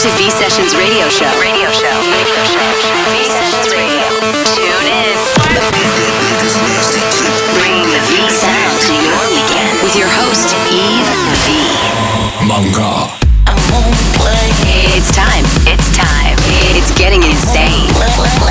to V Sessions Radio Show. Radio Show. Radio Show. V Sessions Radio. Tune in. Bring the V sound to your weekend with your host Yves V. Manga. It's time. It's time. It's getting insane.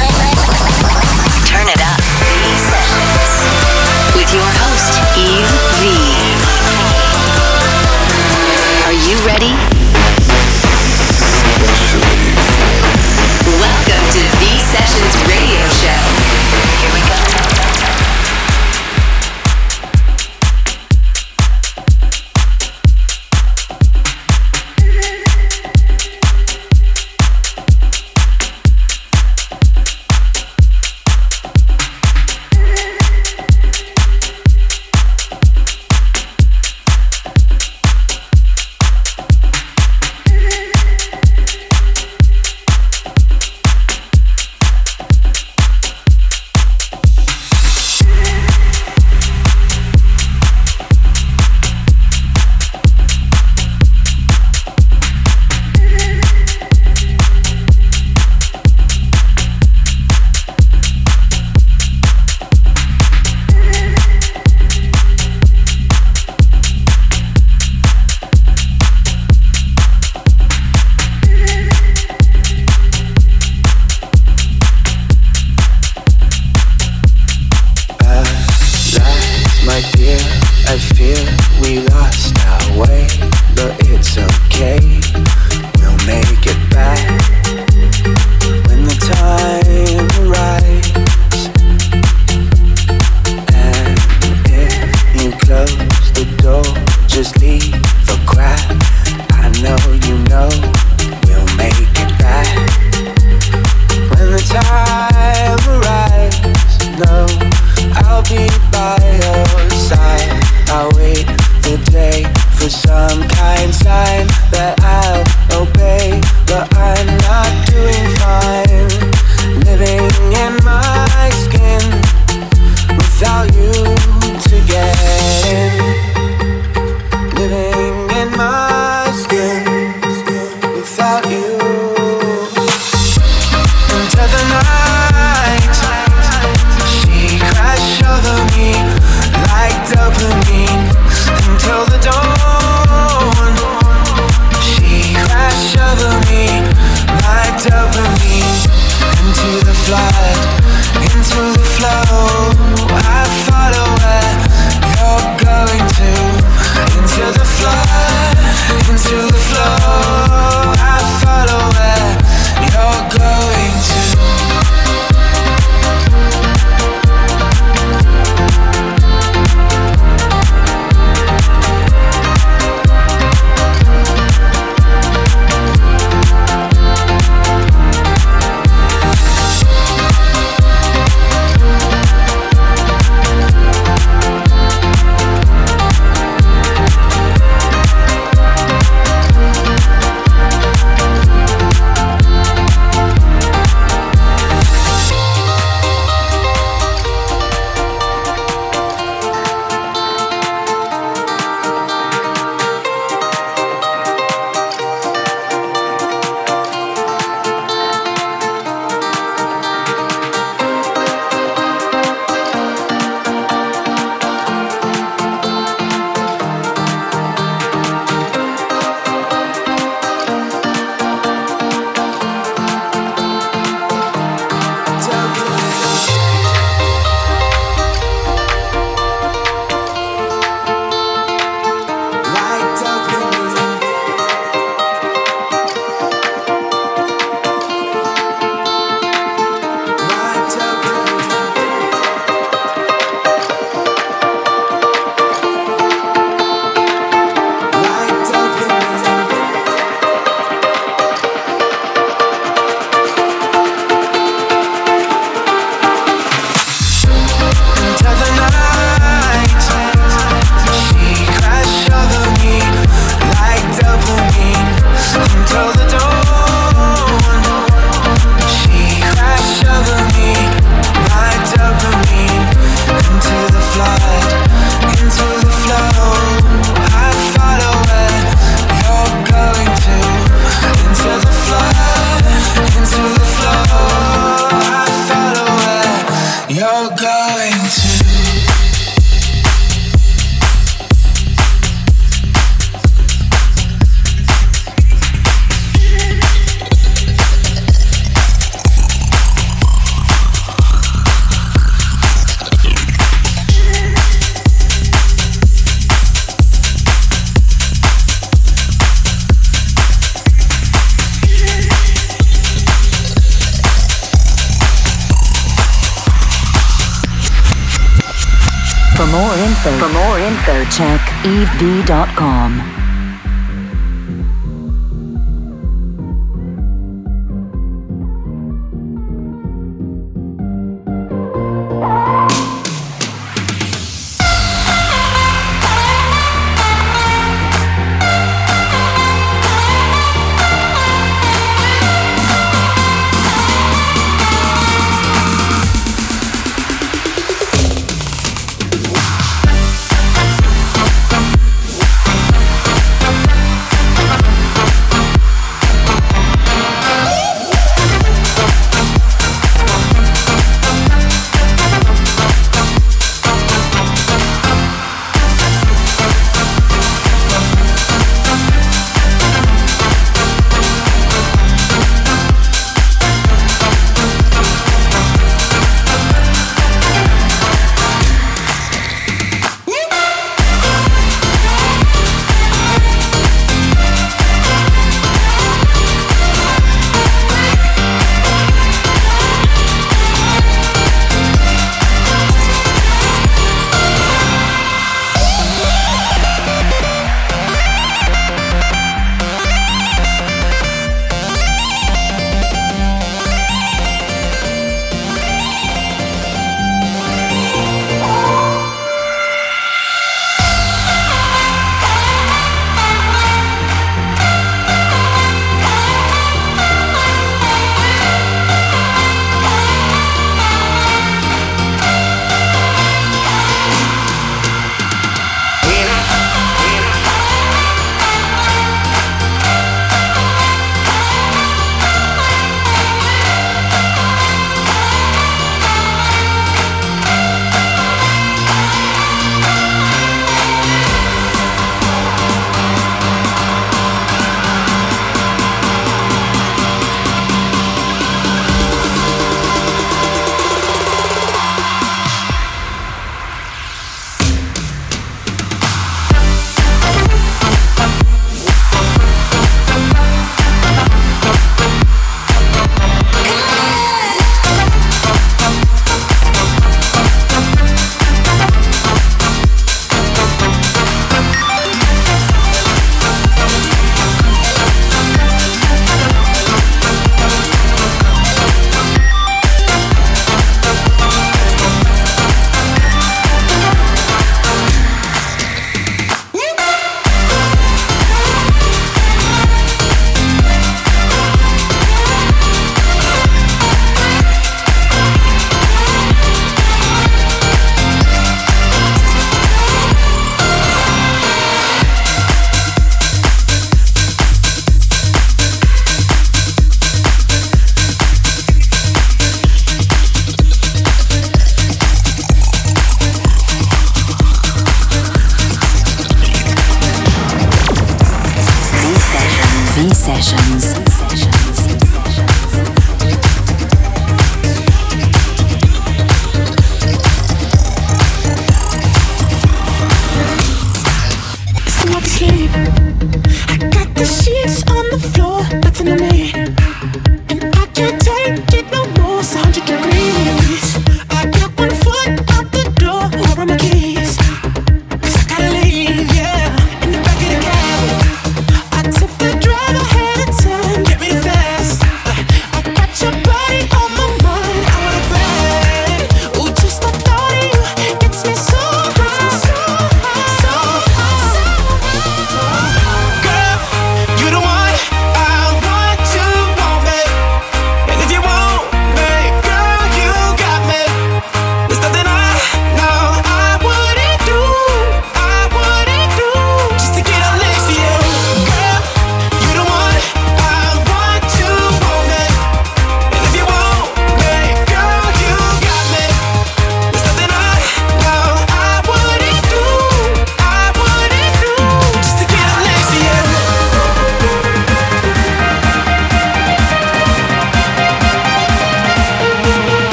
Info, for more info, check yvesv.com.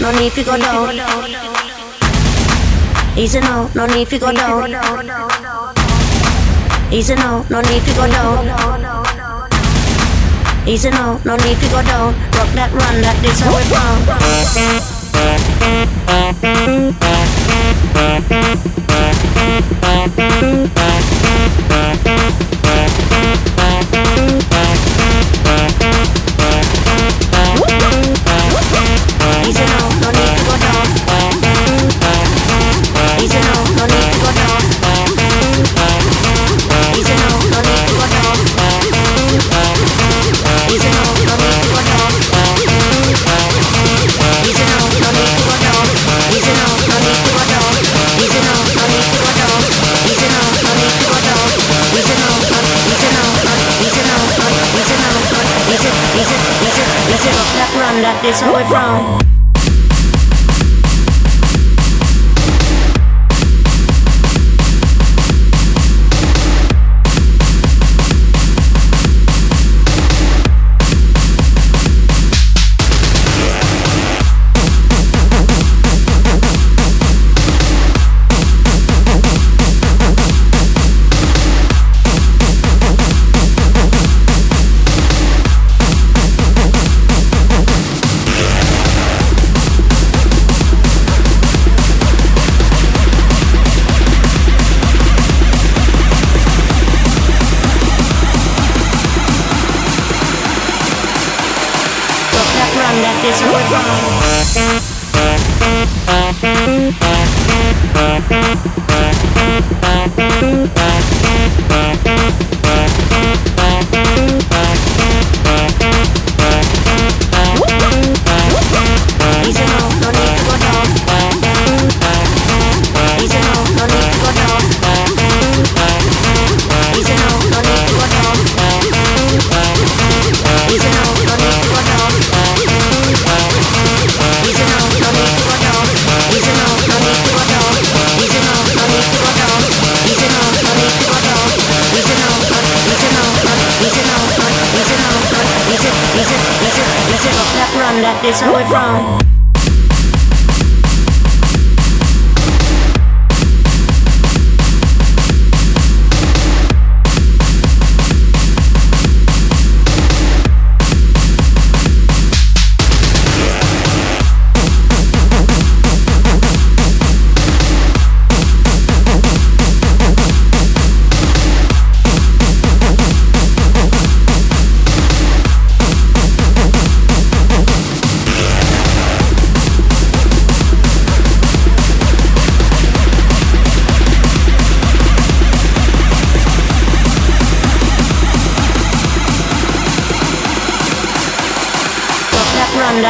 no need to go down. Easy a no, no need to go down. Easy a no, no need to go down. Easy a no, no need to go down. Rock that, run that, this how we from.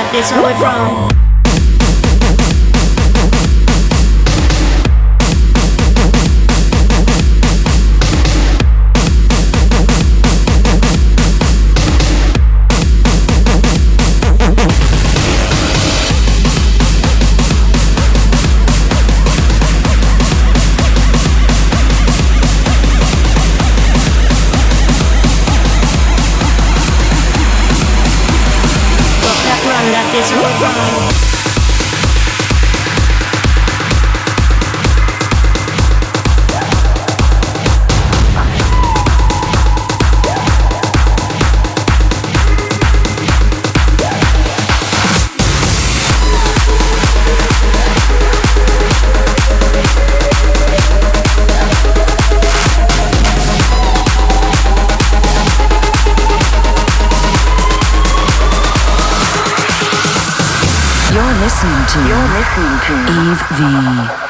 got this, where we from? Yves V.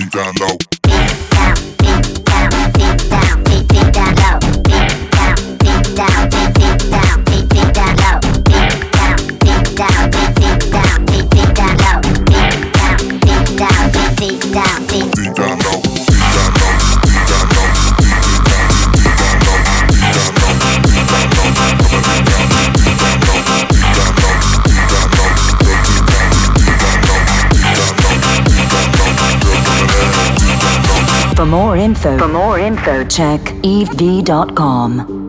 down low. Info, for more info, check yvesv.com. info, check ev.com.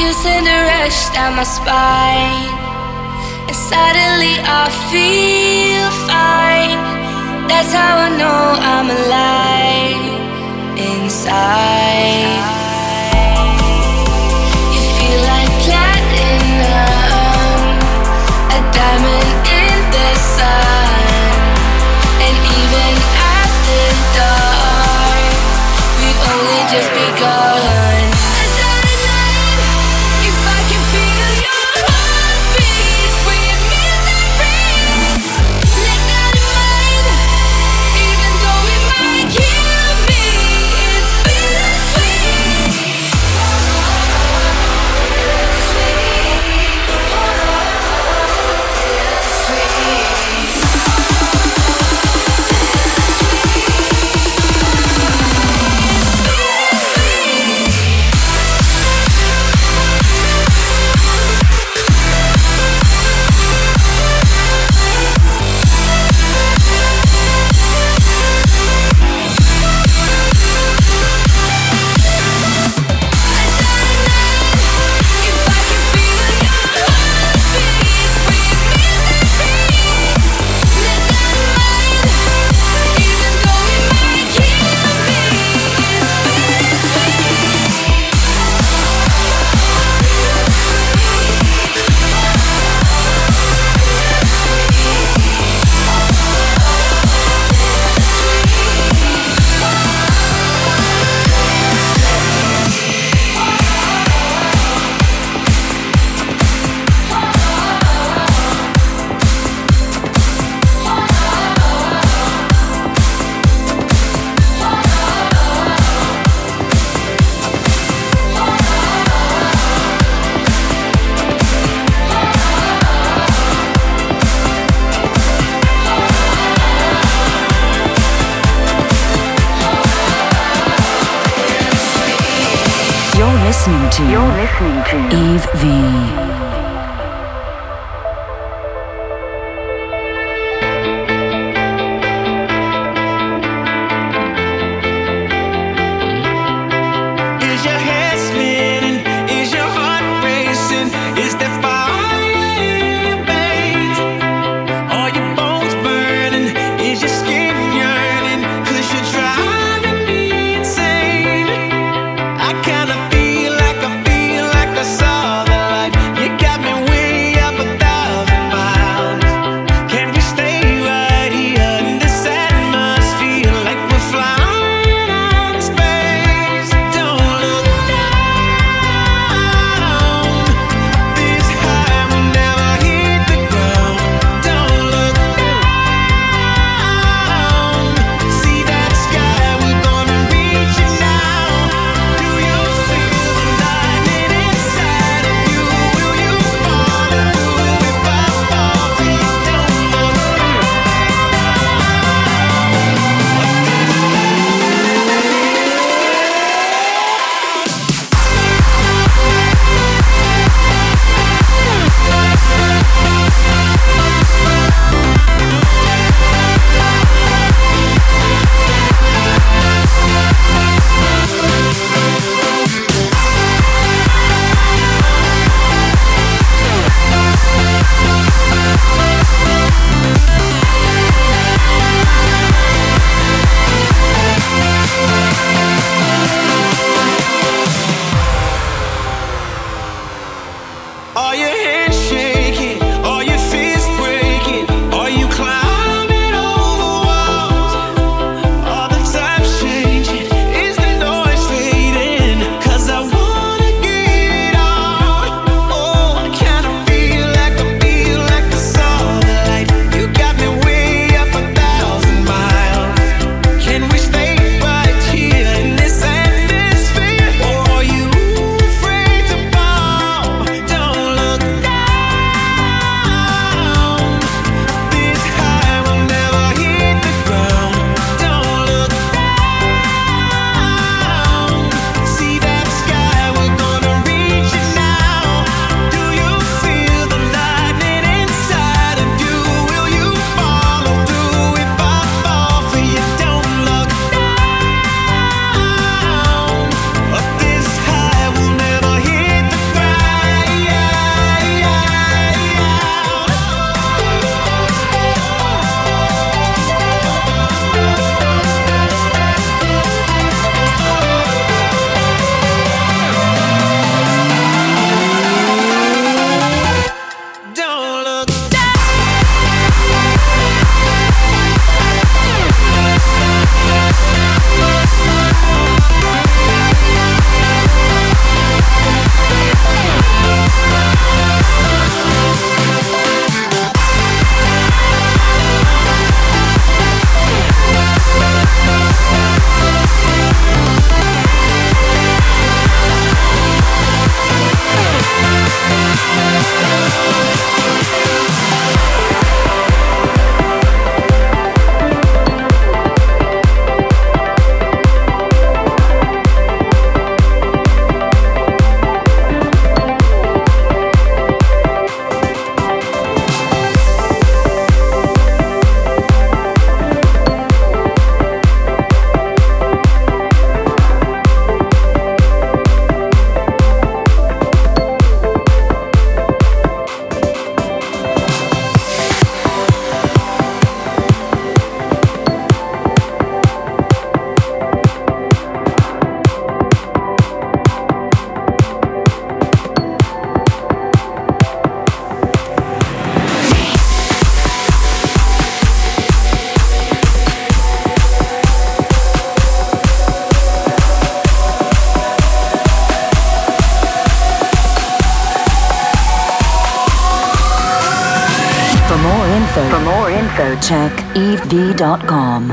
You send a rush down my spine. And suddenly I feel fine. That's how I know I'm alive. Sessions.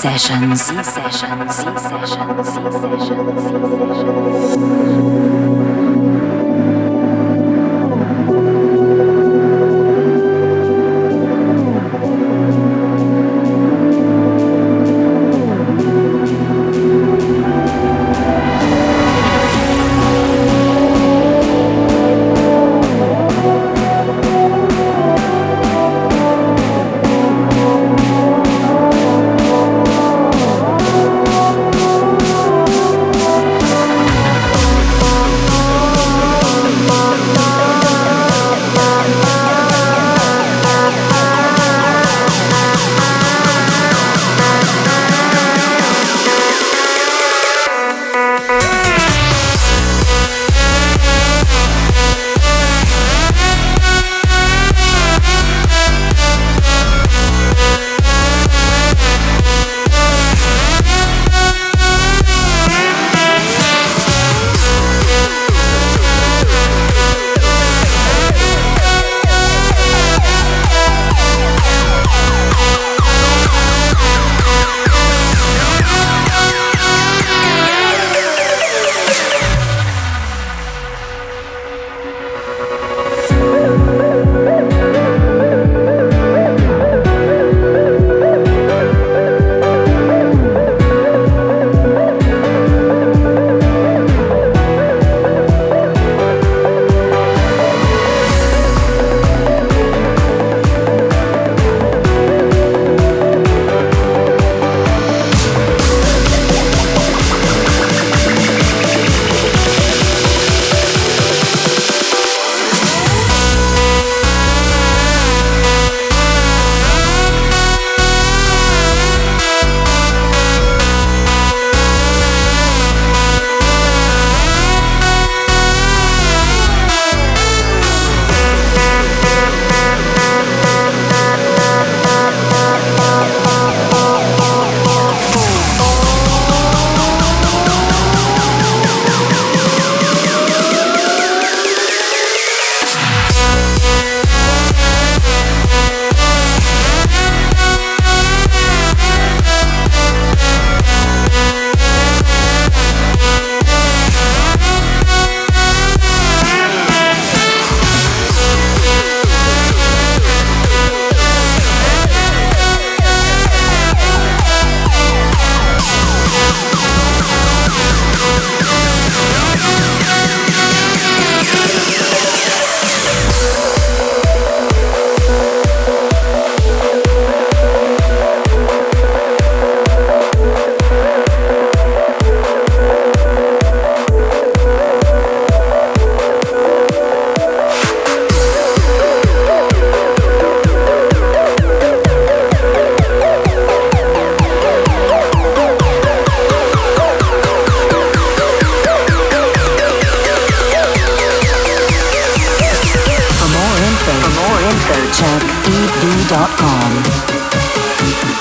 Sessions. Sound.com.